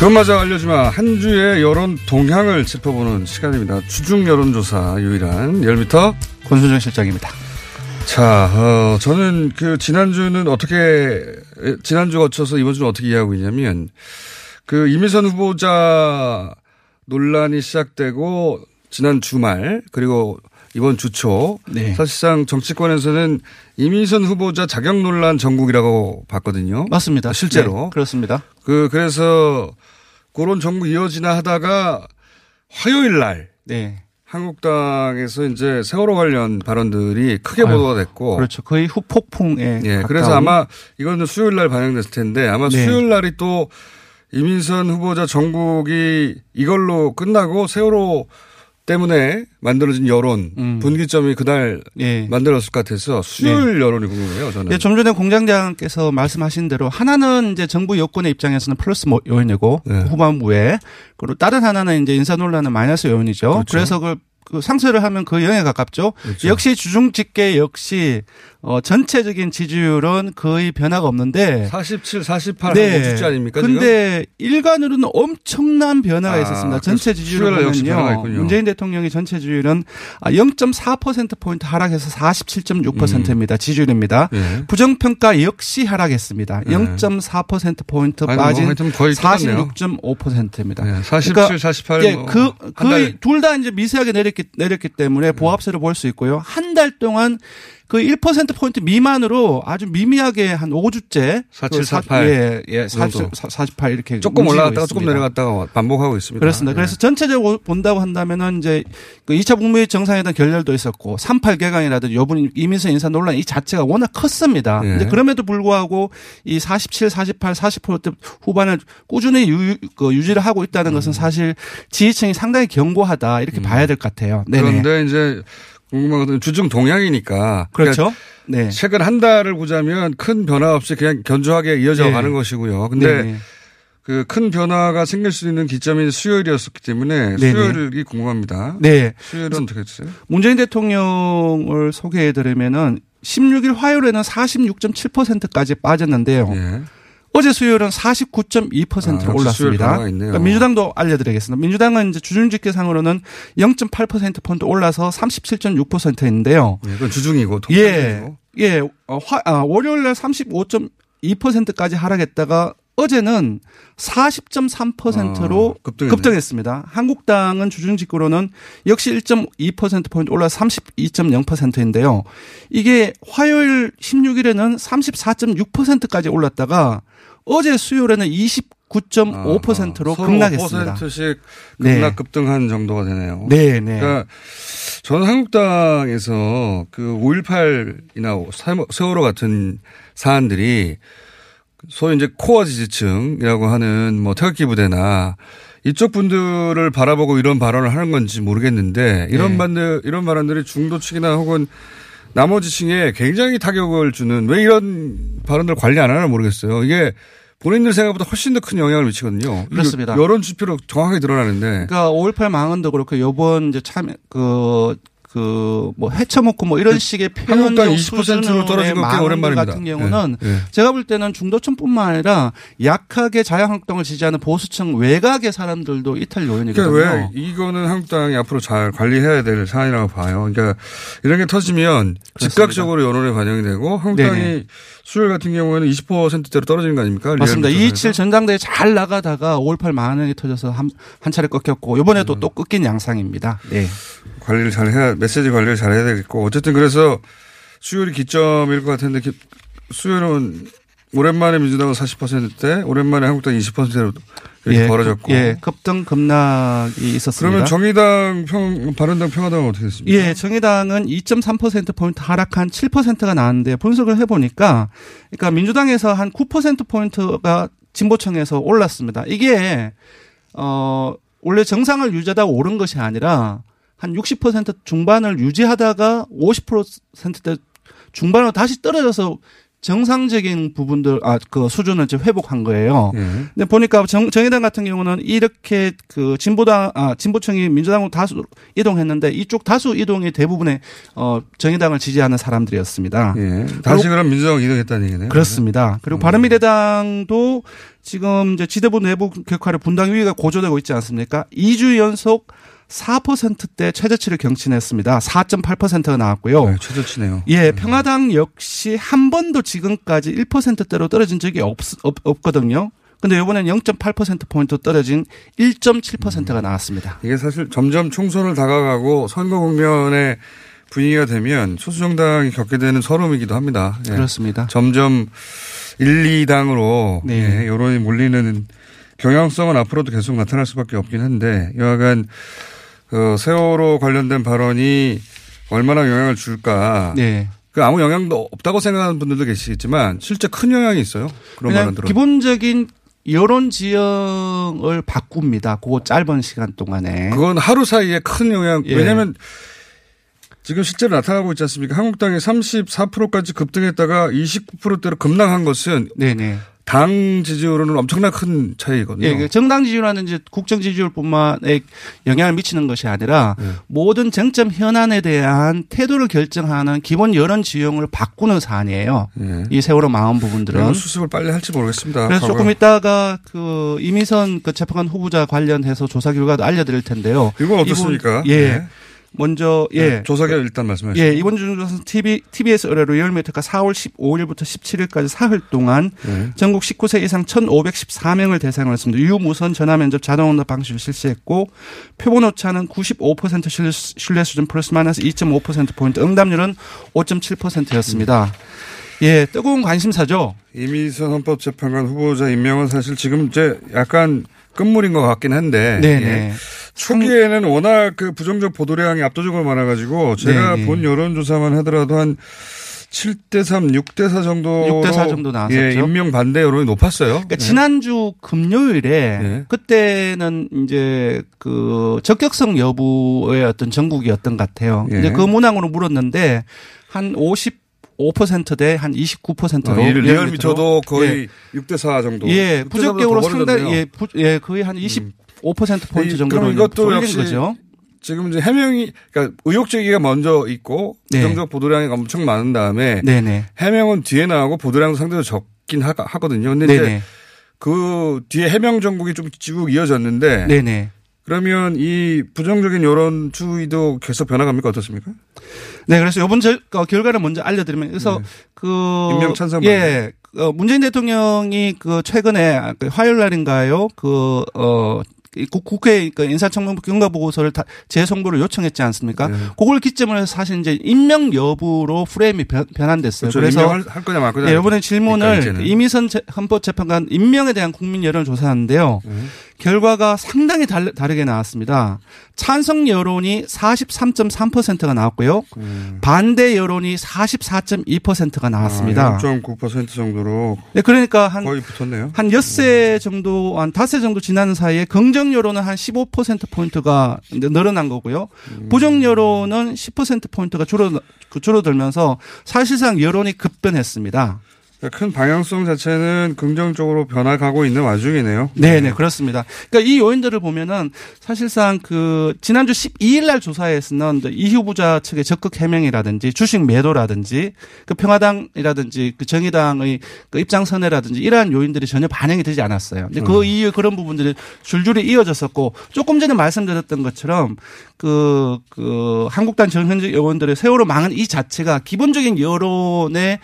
그것마저 알려주마 한 주의 여론 동향을 짚어보는 시간입니다. 주중 여론조사 유일한 열미터 권순정 실장입니다. 자, 어, 저는 그 지난주는 어떻게 지난주 거쳐서 이번 주는 어떻게 이해하고 있냐면 그 이미선 후보자 논란이 시작되고 지난 주말 그리고 이번 주초 네. 사실상 정치권에서는 이민선 후보자 자격 논란 전국이라고 봤거든요. 맞습니다. 실제로 네, 그렇습니다. 그 그래서 그런 전국 이어지나 하다가 화요일 날 네. 한국당에서 이제 세월호 관련 발언들이 크게 아유, 보도가 됐고 그렇죠. 거의 후폭풍에 예. 그래서 아마 이거는 수요일 날 반영됐을 텐데 아마 네. 수요일 날이 또 이민선 후보자 전국이 이걸로 끝나고 세월호 때문에 만들어진 여론 분기점이 그날 음. 예. 만들었을 것 같아서 수요일 여론이 궁금해요. 저는. 예, 좀 전에 공장장께서 말씀하신 대로 하나는 이제 정부 여권의 입장에서는 플러스 모- 요인이고 네. 후반부에 그리고 다른 하나는 이제 인사 논란은 마이너스 요인이죠. 그렇죠. 그래서 그걸 그 상쇄를 하면 그 영에 가깝죠. 그렇죠. 역시 주중 집계 역시 어 전체적인 지지율은 거의 변화가 없는데 47, 48 하고 숫자 아닙니까, 지금? 근데 일간으로는 엄청난 변화가 아, 있었습니다. 그 전체 수요일에 역시 변화가 지지율을 보면요. 있군요. 문재인 대통령의 전체 지지율은 0.4%포인트 하락해서 47.6%입니다. 지지율입니다. 예. 부정 평가 역시 하락했습니다. 네. 0.4%포인트 아니, 뭐 빠진 거의 똑같네요. 46.5%입니다. 네, 47, 48 예, 뭐 그, 한 거의 달- 둘다 이제 미세하게 내렸기, 내렸기 때문에 보합세를 볼 수 있고요. 한 달 동안 그 1%포인트 미만으로 아주 미미하게 한 5주째. 47, 48 예, 예, 그 정도. 40, 48 이렇게. 조금 올라갔다가 조금 있습니다. 내려갔다가 반복하고 있습니다. 그렇습니다. 예. 그래서 전체적으로 본다고 한다면은 이제 그 2차 북미 정상회담 결렬도 있었고 38 개강이라든지 요번 이민선 인사 논란 이 자체가 워낙 컸습니다. 예. 근데 그럼에도 불구하고 이 47, 48, 40%대 후반을 꾸준히 유, 그 유지를 하고 있다는 음. 것은 사실 지지층이 상당히 견고하다 이렇게 봐야 될 것 같아요. 네네. 그런데 이제 궁금한 것은 주중 동향이니까. 그렇죠. 그러니까 네. 최근 한 달을 보자면 큰 변화 없이 그냥 견조하게 이어져 네. 가는 것이고요. 근데 네네. 그큰 변화가 생길 수 있는 기점이 수요일이었기 때문에 네네. 수요일이 궁금합니다. 네. 수요일은 어떻게 됐어요? 문재인 대통령을 소개해 드리면은 16일 화요일에는 46.7%까지 빠졌는데요. 예. 어제 수요일은 49.2%로 아, 올랐습니다. 그러니까 민주당도 알려드리겠습니다. 민주당은 이제 주중집계상으로는 0.8%포인트 올라서 37.6%인데요. 예, 그건 주중이고 예. 예, 어, 화, 아, 월요일 날 35.2%까지 하락했다가 어제는 40.3%로 아, 급등했네. 급등했습니다. 한국당은 주중 집계로는 역시 1.2%포인트 올라서 32.0%인데요. 이게 화요일 16일에는 34.6%까지 올랐다가 어제 수요일에는 29.5%로 서로 급락했습니다. 5%씩 네. 급락 급등한 정도가 되네요. 네, 네. 그러니까 저는 한국당에서 그 5.18이나 세월호 같은 사안들이 소위 이제 코어 지지층이라고 하는 뭐 태극기 부대나 이쪽 분들을 바라보고 이런 발언을 하는 건지 모르겠는데 이런 네. 반들 이런 발언들이 중도층이나 혹은 나머지 층에 굉장히 타격을 주는 왜 이런 발언들 관리 안 하나 모르겠어요. 이게 본인들 생각보다 훨씬 더 큰 영향을 미치거든요. 그렇습니다. 여론 지표로 정확하게 드러나는데. 그러니까 5.18 망언도 그렇고 요번 이제 참 그 그 뭐 해쳐먹고 뭐 이런 식의 한국당 표현력 20%로 수준의 떨어진 거꽤 망언들 오랜만입니다. 같은 경우는 예, 예. 제가 볼 때는 중도층뿐만 아니라 약하게 자유한국당을 지지하는 보수층 외곽의 사람들도 이탈 요인이거든요. 그러니까 왜 이거는 한국당이 앞으로 잘 관리해야 될 사안이라고 봐요. 그러니까 이런 게 터지면 즉각적으로 여론에 반영이 되고 한국당이 네네. 수요일 같은 경우에는 20%대로 떨어지는 거 아닙니까? 맞습니다. 리얼미터에서. 227 전당대회 잘 나가다가 5.18 망언이 터져서 한, 한 차례 꺾였고 이번에도 음. 또 꺾인 양상입니다. 네. 관리를 잘 해야 메시지 관리를 잘 해야 되겠고 어쨌든 그래서 수요일이 기점일 것 같은데 기- 수요일은 오랜만에 민주당은 40%대 오랜만에 한국당 20%로 이렇게 예, 벌어졌고 예, 급등 급락이 있었습니다. 그러면 정의당 평 바른당 평화당은 어떻게 됐습니까? 예, 정의당은 2.3%포인트 하락한 7%가 나왔는데 분석을 해보니까 그러니까 민주당에서 한 9%포인트가 진보층에서 올랐습니다. 이게, 어, 원래 정상을 유지하다가 오른 것이 아니라 한 60% 중반을 유지하다가 50%대 중반으로 다시 떨어져서 정상적인 부분들 아 그 수준을 이제 회복한 거예요. 예. 근데 보니까 정, 정의당 같은 경우는 이렇게 그 진보당 아 진보층이 민주당으로 다수 이동했는데 이쪽 다수 이동이 대부분의 어 정의당을 지지하는 사람들이었습니다. 예. 다시 그럼 민주당 이동했다는 얘기네요. 그렇습니다. 그리고 바른미래당도 지금 이제 지대부 내부 격화를 분당 위기가 고조되고 있지 않습니까? 2주 연속 4%대 최저치를 경신했습니다. 4.8%가 나왔고요. 네, 최저치네요. 예, 평화당 역시 한 번도 지금까지 1%대로 떨어진 적이 없, 없, 없거든요. 근데 이번엔 0.8%포인트 떨어진 1.7%가 나왔습니다. 이게 사실 점점 총선을 다가가고 선거 국면의 분위기가 되면 소수정당이 겪게 되는 서름이기도 합니다. 예. 그렇습니다. 점점 1, 2당으로 네. 예, 여론이 몰리는 경향성은 앞으로도 계속 나타날 수밖에 없긴 한데 여하간 그 세월호 관련된 발언이 얼마나 영향을 줄까. 네. 그 아무 영향도 없다고 생각하는 분들도 계시겠지만 실제 큰 영향이 있어요. 그런 발언들은. 기본적인 여론 지형을 바꿉니다. 그 짧은 시간 동안에. 그건 하루 사이에 큰 영향. 예. 왜냐하면 지금 실제로 나타나고 있지 않습니까? 한국당이 34%까지 급등했다가 29%대로 급락한 것은 네네. 당 지지율로는 엄청나 큰 차이거든요. 예, 그 정당 지지율이라든지 국정 지지율뿐만에 영향을 미치는 것이 아니라 네. 모든 쟁점 현안에 대한 태도를 결정하는 기본 여론 지형을 바꾸는 사안이에요. 이 세월호 망한 부분들은. 수습을 빨리 할지 모르겠습니다. 그래서 과거. 조금 이따가 그 이미선 그 재판관 후보자 관련해서 조사 결과도 알려드릴 텐데요. 이건 어떻습니까? 이분- 예. 네. 먼저 예. 네, 조사 결과 일단 말씀하시죠. 예, 이번 주 조사는 TV, TBS 의뢰로 열매특가 4월 15일부터 17일까지 사흘 동안 네. 전국 19세 이상 1,514명을 대상으로 했습니다. 유무선 전화 면접 자동 응답 방식을 실시했고 표본 오차는 95% 신뢰, 신뢰 수준 플러스 마이너스 2.5%포인트 응답률은 5.7%였습니다. 예, 뜨거운 관심사죠. 이미선 헌법재판관 후보자 임명은 사실 지금 이제 약간 끝물인 것 같긴 한데. 네네. 예. 초기에는 워낙 그 부정적 보도량이 압도적으로 많아가지고 제가 네네. 본 여론조사만 하더라도 한 7대 3, 6대 4 정도. 6대 4 정도 나왔었죠. 예, 임명 반대 여론이 높았어요. 그러니까 예. 지난주 금요일에 그때는 이제 그 적격성 여부의 어떤 전국이었던 것 같아요. 예. 이제 그 문항으로 물었는데 한 55%대 한 29%로 어, 이 리얼미터도 거의 예. 6대 4 정도. 예, 6대4보다 부적격으로 더 상당히. 예, 부, 예, 거의 한 25% 포인트 이- 정도로 그럼 이것도 역시 거죠. 지금 이제 해명이 그러니까 의혹 제기가 먼저 있고 네. 부정적 보도량이 엄청 많은 다음에 네네. 해명은 뒤에 나오고 보도량도 상대로 적긴 하, 하거든요. 근데 네네. 이제 그 뒤에 해명 전국이 좀쭉 이어졌는데 네네. 그러면 이 부정적인 여론 추이도 계속 변화갑니까 어떻습니까? 네, 그래서 이번 절- 어, 결과를 먼저 알려드리면 그래서 그 네. 임명 찬성 예, 어, 문재인 대통령이 그 최근에 그 화요일 날인가요? 그어 국회 그 인사청문부 경과 보고서를 다 재송부를 요청했지 않습니까? 네. 그걸 기점으로 해서 사실 이제 임명 여부로 프레임이 변, 변환됐어요. 그렇죠. 그래서 할 거냐 말 거냐. 예, 이번에 그러니까 질문을 이제는. 이미선 재- 헌법재판관 임명에 대한 국민 여론을 조사하는데요. 음. 결과가 상당히 달, 다르게 나왔습니다. 찬성 여론이 43.3%가 나왔고요. 반대 여론이 44.2%가 나왔습니다. 아, 0.9% 정도로 네, 그러니까 한 거의 붙었네요. 한 엿새 정도, 한 닷새 정도 지나는 사이에 긍정 여론은 한 15%포인트가 늘어난 거고요. 부정 여론은 10%포인트가 줄어, 그 줄어들면서 사실상 여론이 급변했습니다. 그러니까 큰 방향성 자체는 긍정적으로 변화가고 있는 와중이네요. 네, 네, 그렇습니다. 그러니까 이 요인들을 보면은 사실상 그 지난주 12일 날 조사에서는 이 후보자 측의 적극 해명이라든지 주식 매도라든지 그 평화당이라든지 그 정의당의 그 입장 선회라든지 이러한 요인들이 전혀 반영이 되지 않았어요. 근데 그 음. 이후에 그런 부분들이 줄줄이 이어졌었고 조금 전에 말씀드렸던 것처럼 그, 그 한국당 정현직 의원들의 세월호 망한 이 자체가 기본적인 여론의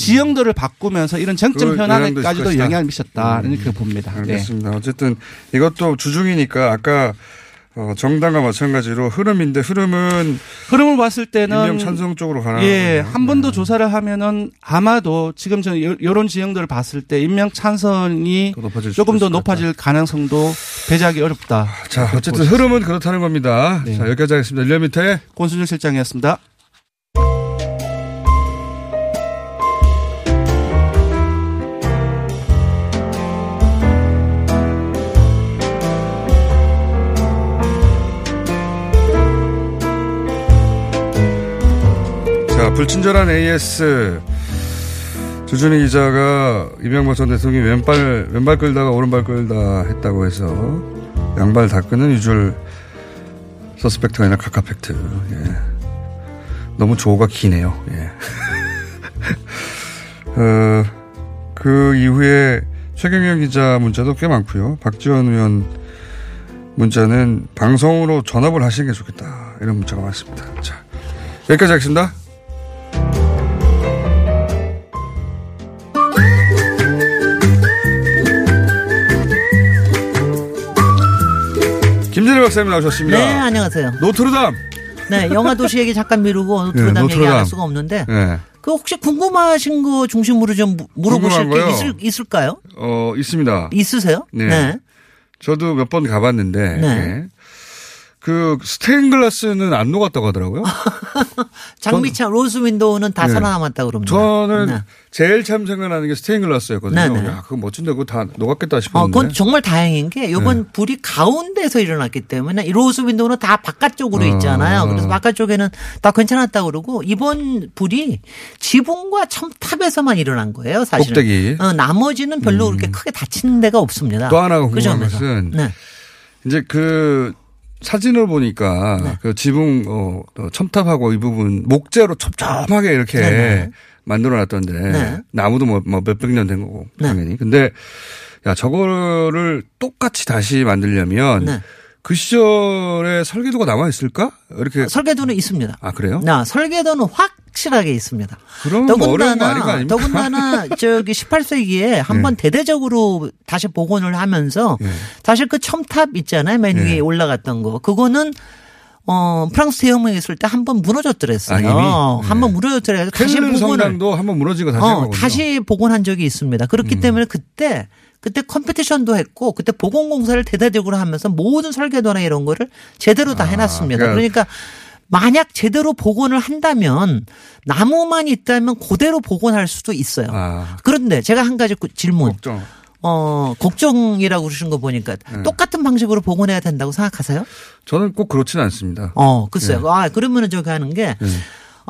지형들을 바꾸면서 이런 있을 현안에까지도. 영향을 미쳤다. 음. 이렇게 봅니다. 네. 알겠습니다. 어쨌든 이것도 주중이니까 아까 어, 정당과 마찬가지로 흐름인데 흐름은 흐름을 봤을 때는 임명 찬성 쪽으로 가나 예, 한 번 더 조사를 하면은 아마도 지금 저 여- 여론 지형들을 봤을 때 임명 찬성이 높아질 조금 더 높아질 가능성도 배제하기 어렵다. 자, 어쨌든 흐름은 그렇다는 겁니다. 네. 자, 여기까지 하겠습니다. 리얼미터의 권순일 실장이었습니다. 불친절한 AS. 주준희 기자가 이명박 전 대통령이 왼발, 왼발 끌다가 오른발 끌다 했다고 해서 양발 다 끄는 유줄 서스펙트가 아니라 카카팩트. 예. 너무 조가 기네요. 예. [LAUGHS] 어, 그 이후에 최경영 기자 문자도 꽤 많고요. 박지원 의원 문자는 방송으로 전업을 하시는 게 좋겠다. 이런 문자가 많습니다. 자, 여기까지 하겠습니다. 김진일 박사님 나오셨습니다. 네, 안녕하세요. 노트르담. 네, 영화 도시 얘기 잠깐 미루고 노트르담 네, 얘기 안 노트르담. 할 수가 없는데 네. 그 혹시 궁금하신 거 중심으로 좀 무- 물어보실 게? 있을, 있을까요? 어, 있습니다. 있으세요? 네. 네. 저도 몇 번 가봤는데, 네. 예. 그 스테인글라스는 안 녹았다고 하더라고요. [LAUGHS] 장미창 rose window는 다 네. 살아남았다 그럽니다. 저는 네. 제일 참 생각나는 게 스테인글라스였거든요. 네, 네. 야, 그거 멋진데 그거 다 녹았겠다 어, 싶었는데. 그건 정말 다행인 게 이번 네. 불이 가운데서 일어났기 때문에 이 rose window는 다 바깥쪽으로 어. 있잖아요. 그래서 바깥쪽에는 다 괜찮았다 그러고 이번 불이 지붕과 첨탑에서만 일어난 거예요. 사실은. 꼭대기. 음. 어, 나머지는 별로 그렇게 크게 다치는 데가 없습니다. 또 하나가 그 궁금한 점에서. 것은 네. 이제 그 사진을 보니까 네. 그 지붕 어, 어, 첨탑하고 이 부분 목재로 촘촘하게 이렇게 네, 네. 만들어 놨던데 네. 나무도 뭐, 뭐 몇백 년 된 거고 네. 당연히. 근데 야 저거를 똑같이 다시 만들려면 네. 그 시절에 설계도가 남아 있을까? 이렇게 설계도는 있습니다. 아 그래요? 나 설계도는 확실하게 있습니다. 그러면 뭐 아닙니까? 더군다나 [LAUGHS] 저기 18세기에 한번 대대적으로 다시 복원을 하면서 예. 사실 그 첨탑 있잖아요. 맨 위에 예. 올라갔던 거. 그거는 어 프랑스 대혁명이 있을 때 한 번 무너졌더랬어요. 아, 이미? 한번 무너졌더래서 다시 복원을 성당도 한번 무너지고 다시 어. 음. 다시 복원한 적이 있습니다. 그렇기 때문에 그때 그때 컴피티션도 했고 그때 보건공사를 대대적으로 하면서 모든 설계도나 이런 거를 제대로 다 해놨습니다. 그러니까- 그러니까 만약 제대로 복원을 한다면 나무만 있다면 그대로 복원할 수도 있어요. 아, 그런데 제가 한 가지 그 질문. 걱정. 어, 걱정이라고 그러신 거 보니까 네. 똑같은 방식으로 복원해야 된다고 생각하세요? 저는 꼭 그렇지는 않습니다. 어, 글쎄요. 예. 아, 그러면은 저기 하는 게 예.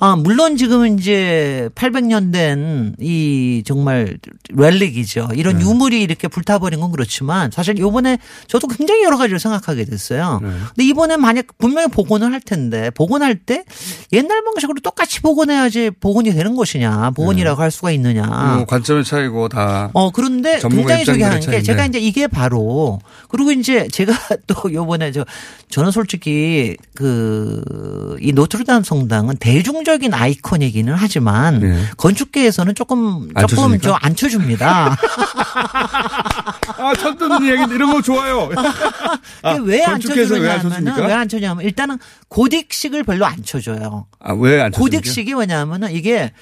아, 물론 지금은 이제 800년 된 이 정말 렐릭이죠. 이런 네. 유물이 이렇게 불타버린 건 그렇지만 사실 요번에 저도 굉장히 여러 가지를 생각하게 됐어요. 네. 근데 이번에 만약 분명히 복원을 할 텐데 복원할 때 옛날 방식으로 똑같이 복원해야지 복원이 되는 것이냐. 복원이라고 할 수가 있느냐. 뭐 관점의 차이고 다. 어, 그런데 굉장히 저기 하는 입장들의 게 제가 차이인데. 이제 이게 바로 그리고 이제 제가 [LAUGHS] 또 요번에 저 저는 솔직히 그 이 노트르담 성당은 대중적 인 아이콘이기는 하지만 네. 건축계에서는 조금 안 조금? 저안 쳐줍니다. [LAUGHS] 아, 첫 듣는 얘기 이런 거 좋아요. [LAUGHS] 아, 왜안 건축해서 왜안 쳐주냐면은 쳐줍니까? 왜안 쳐냐면 일단은 고딕식을 별로 안 쳐줘요. 아, 왜 안 쳐줍니까? 고딕식이 뭐냐면은 이게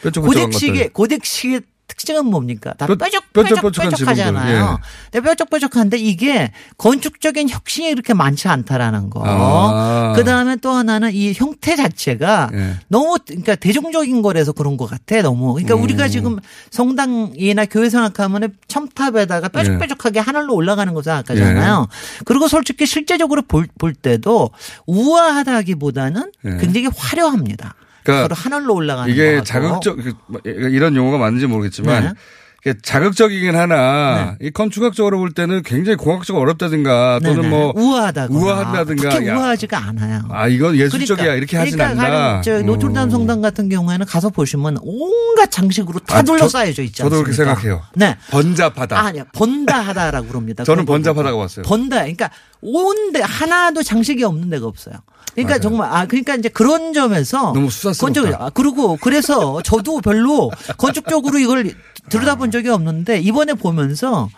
것들. 고딕식의 특징은 뭡니까? 다 뾰- 뾰족 뾰족뾰족한 뾰족 뾰족하잖아요. 지붕들, 예. 근데 뾰족뾰족한데 이게 건축적인 혁신이 그렇게 많지 않다라는 거. 아. 그 다음에 또 하나는 이 형태 자체가 예. 너무 그러니까 대중적인 거라서 그런 것 같아 너무. 그러니까 음. 우리가 지금 성당이나 교회 생각하면 첨탑에다가 뾰족뾰족하게 하늘로 올라가는 거 생각하잖아요. 그리고 솔직히 실제적으로 볼, 볼 때도 우아하다기보다는 예. 굉장히 화려합니다. 그러니까 하늘로 올라가는 이게. 자극적 그, 뭐, 이런 용어가 맞는지 모르겠지만 네. 자극적이긴 하나 이 건축학적으로 볼 때는 굉장히 공학적으로 어렵다든가 또는 네네. 뭐 우아하다거나 우아하다든가 특히 야, 우아하지가 않아요. 아 이건 예술적이야 이렇게 하진 그러니까 않나. 가령 저 노틀담 어. 성당 같은 경우에는 가서 보시면 온갖 장식으로 다 아, 저- 둘러싸여져 있지 저도 않습니까? 그렇게 생각해요. 네. 번잡하다. 아니야 번다하다라고 그럽니다. 저는 번잡하다고. 봤어요. 번다. 그러니까 온데 하나도 장식이 없는 데가 없어요. 그러니까 맞아요. 정말 아 그러니까 이제 그런 점에서 너무 수사스럽다. 아, 그리고 그래서 저도 별로 건축적으로 이걸 들여다본 적이 없는데 이번에 보면서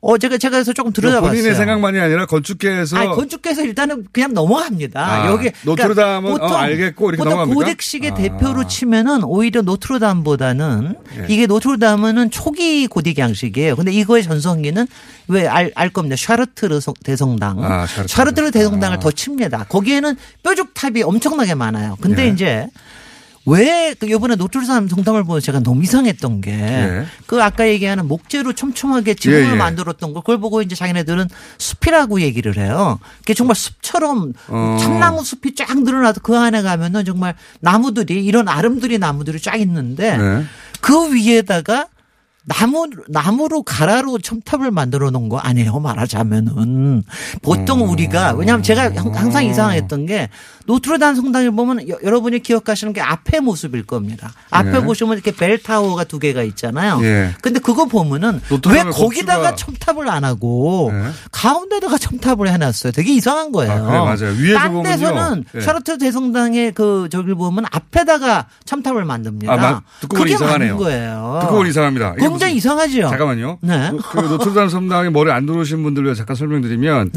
어 제가 제가 그래서 조금 들여다봤어요. 본인의 생각만이 아니라 건축계에서 아니, 건축계에서 일단은 그냥 넘어갑니다. 아, 여기 그러니까 노트르담은 보통, 어, 알겠고 이렇게 보통 넘어갑니까? 고딕식의 아. 대표로 치면은 오히려 노트르담보다는 예. 이게 노트르담은 초기 고딕 양식이에요. 근데 이거의 전성기는 왜 알 알 겁니다. 샤르트르 성- 대성당. 아, 샤르트르. 샤르트르 대성당을 아. 더 칩니다. 거기에는 뾰족탑이 엄청나게 많아요. 근데 예. 이제 왜그 요번에 노트르담 성당을 보면 제가 너무 이상했던 게그 예. 아까 얘기하는 목재로 촘촘하게 지붕을 예, 예. 만들었던 거 그걸 보고 이제 자기네들은 숲이라고 얘기를 해요. 그게 정말 숲처럼 어. 참나무 숲이 쫙 늘어나도 그 안에 가면은 정말 나무들이 이런 아름드리 나무들이 쫙 있는데 네. 그 위에다가 나무 나무로 가라로 첨탑을 만들어 놓은 거 아니에요 말하자면은. 보통 우리가 왜냐하면 제가 항- 항상 이상했던 게 노트르담 성당에 보면 여, 러분이 기억하시는 게 앞에 모습일 겁니다. 앞에 예. 보시면 이렇게 bell tower가 두 개가 있잖아요. 예. 근데 그거 보면은 왜 거기다가 첨탑을 안 하고 가운데다가 첨탑을 해놨어요. 되게 이상한 거예요. 아, 그래, 맞아요. 위에서 딴. 데서는 예. 샤르트 대성당의 그 저기를 보면 앞에다가 첨탑을 만듭니다. 아, 마- 듣고 보니 그게 이상하네요. 거예요. 듣고 보니 이상합니다. 굉장히 무슨- 이상하죠. 잠깐만요. 네. 노- 그 노트르담 성당에 머리 안 들어오신 분들 위해 잠깐 설명드리면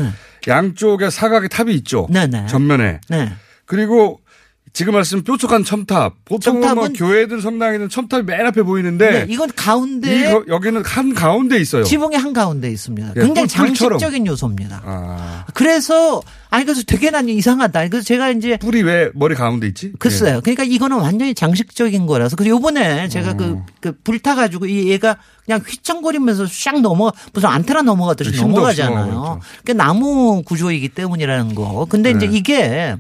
양쪽에 사각의 탑이 있죠. 네네. 전면에. 네. 그리고 지금 말씀 뾰족한 첨탑. 보통은 뭐 교회든 성당에는 첨탑이 맨 앞에 보이는데 네, 이건 가운데 이 거- 여기는 한 가운데 있어요. 지붕의 한 가운데 있습니다. 예, 굉장히. 장식적인 요소입니다. 아. 그래서 아니 그래서 되게 난 이상하다. 그래서 제가 이제 뿔이 왜 머리 가운데 있지? 글쎄요. 그러니까 이거는 완전히 장식적인 거라서. 그래서 요번에 제가 어. 그, 그 불타 가지고 이 얘가 그냥 휘청거리면서 샥 넘어, 무슨 안테나 넘어가듯이 네, 넘어가잖아요. 그러니까 나무 구조이기 때문이라는 거. 근데 이제 네. 이게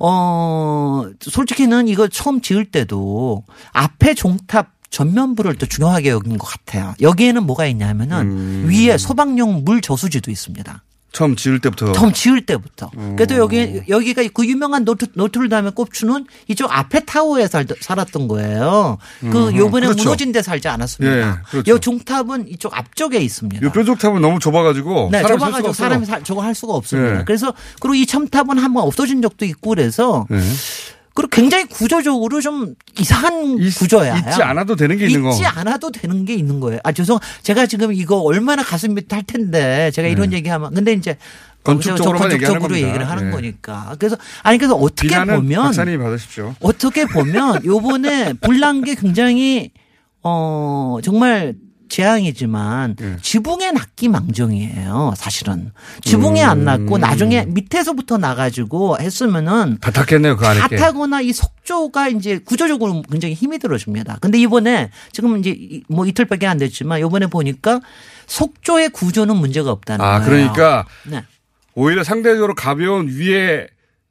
어, 솔직히는 이거 처음 지을 때도 앞에 종탑 전면부를 또 중요하게 여긴 것 같아요. 여기에는 뭐가 있냐면은 음. 위에 소방용 물 저수지도 있습니다. 처음 지을 때부터. 처음 지을 때부터. 음. 그래도 여기, 여기가 그 유명한 노트, 노트르담의 꼽추는 이쪽 앞에 타워에 살, 살았던 거예요. 그 음, 요번에 그렇죠. 무너진 데 살지 않았습니다. 예, 그렇죠. 요 종탑은 이쪽 앞쪽에 있습니다. 이 뾰족탑은 너무 좁아가지고 네, 사람이 살 좁아가지고 사람이. 살, 저거 할 수가 없습니다. 네. 그래서 그리고 이 첨탑은 한번 없어진 적도 있고 그래서 네. 그리고 굉장히 구조적으로 좀 이상한 구조야. 있지 않아도 되는 게 있는 거. 있지 않아도 되는 게 있는 거예요. 아 죄송, 제가 지금 이거 얼마나 가슴 밑탈 텐데 제가 이런 얘기하면 근데 이제 네. 건축적으로만 건축적으로. 얘기를 하는 네. 거니까. 그래서 아니 그래서 어떻게 보면 박사님이 받으십시오. 어떻게 보면 요번에 [LAUGHS] 불난 게 굉장히 어 정말 재앙이지만 네. 지붕에 낫기 망정이에요. 사실은 지붕에 안 낫고 음. 나중에 밑에서부터 나가지고 했으면은 다 탔겠네요 그 안에. 다 게. 타거나 이 속조가 이제 구조적으로 굉장히 힘이 들어줍니다. 근데 이번에 지금 이제 이- 뭐 이틀밖에 안 됐지만 이번에 보니까 속조의 구조는 문제가 없다는 아 거예요. 그러니까 네. 오히려 상대적으로 가벼운 위에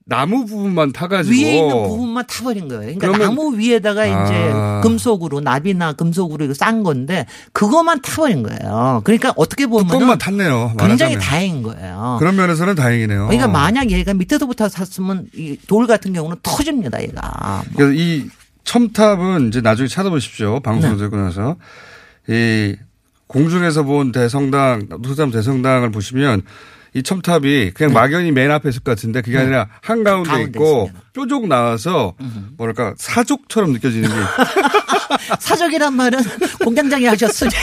나무 부분만 타가지고 위에 있는 부분만 타버린 거예요. 그러니까 나무 위에다가 이제 아. 금속으로 나비나 금속으로 이거 싼 건데 그것만 타버린 거예요. 그러니까 어떻게 보면 뚜껑만 탔네요. 굉장히 말하자면. 다행인 거예요. 그런 면에서는 다행이네요. 그러니까 만약 얘가 밑에서부터 샀으면 이 돌 같은 경우는 터집니다, 얘가. 그래서 이 첨탑은 이제 나중에 찾아보십시오. 방송 네. 되고 나서 이 공중에서 본 대성당 노트담 대성당을 보시면 이 첨탑이 그냥 막연히 맨 앞에 있을 것 같은데 그게 네. 아니라 한 가운데 가운데 있고 뾰족 나와서 뭐랄까 사족처럼 느껴지는 게 [LAUGHS] 사족이란 말은 공장장이 하셨습니다.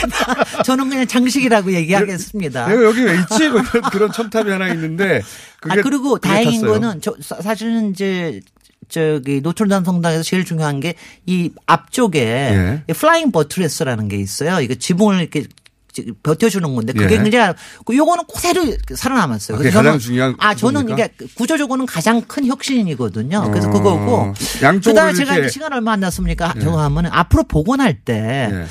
저는 그냥 장식이라고 얘기하겠습니다. 내가 여기 왜 있지? 뭐 그런, 그런 첨탑이 하나 있는데 아 그게 그리고 그게 다행인 탔어요. 거는 저 사- 사실은 이제 저기 노틀담 성당에서 제일 중요한 게 이 앞쪽에 예. 이 flying buttress라는 게 있어요. 이거 지붕을 이렇게 버텨주는 건데 그게 예. 굉장히 그 요거는 그대로 살아남았어요. 아, 그래서 가장 중요한 아 저는 겁니까? 이게 구조적으로는 가장 큰 혁신이거든요. 그래서 어, 그거고 양쪽으로 그다음에 제가 시간 얼마 안 남았습니까? 예. 저거 하면은 앞으로 복원할 때 예.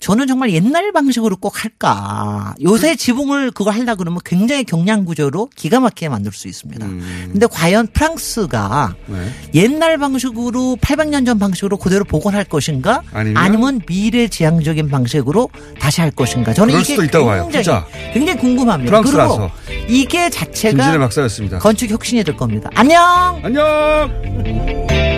저는 정말 옛날 방식으로 꼭 할까. 요새 지붕을 그거 하려 그러면 굉장히 경량 구조로 기가 막히게 만들 수 있습니다. 근데 과연 프랑스가 네. 옛날 방식으로 800년 전 방식으로 그대로 복원할 것인가 아니면? 미래 지향적인 방식으로 다시 할 것인가 저는 이게. 굉장히. 굉장히 궁금합니다. 프랑스라서. 그리고 이게 자체가 박사였습니다. 건축 혁신이 될 겁니다. 안녕. 안녕.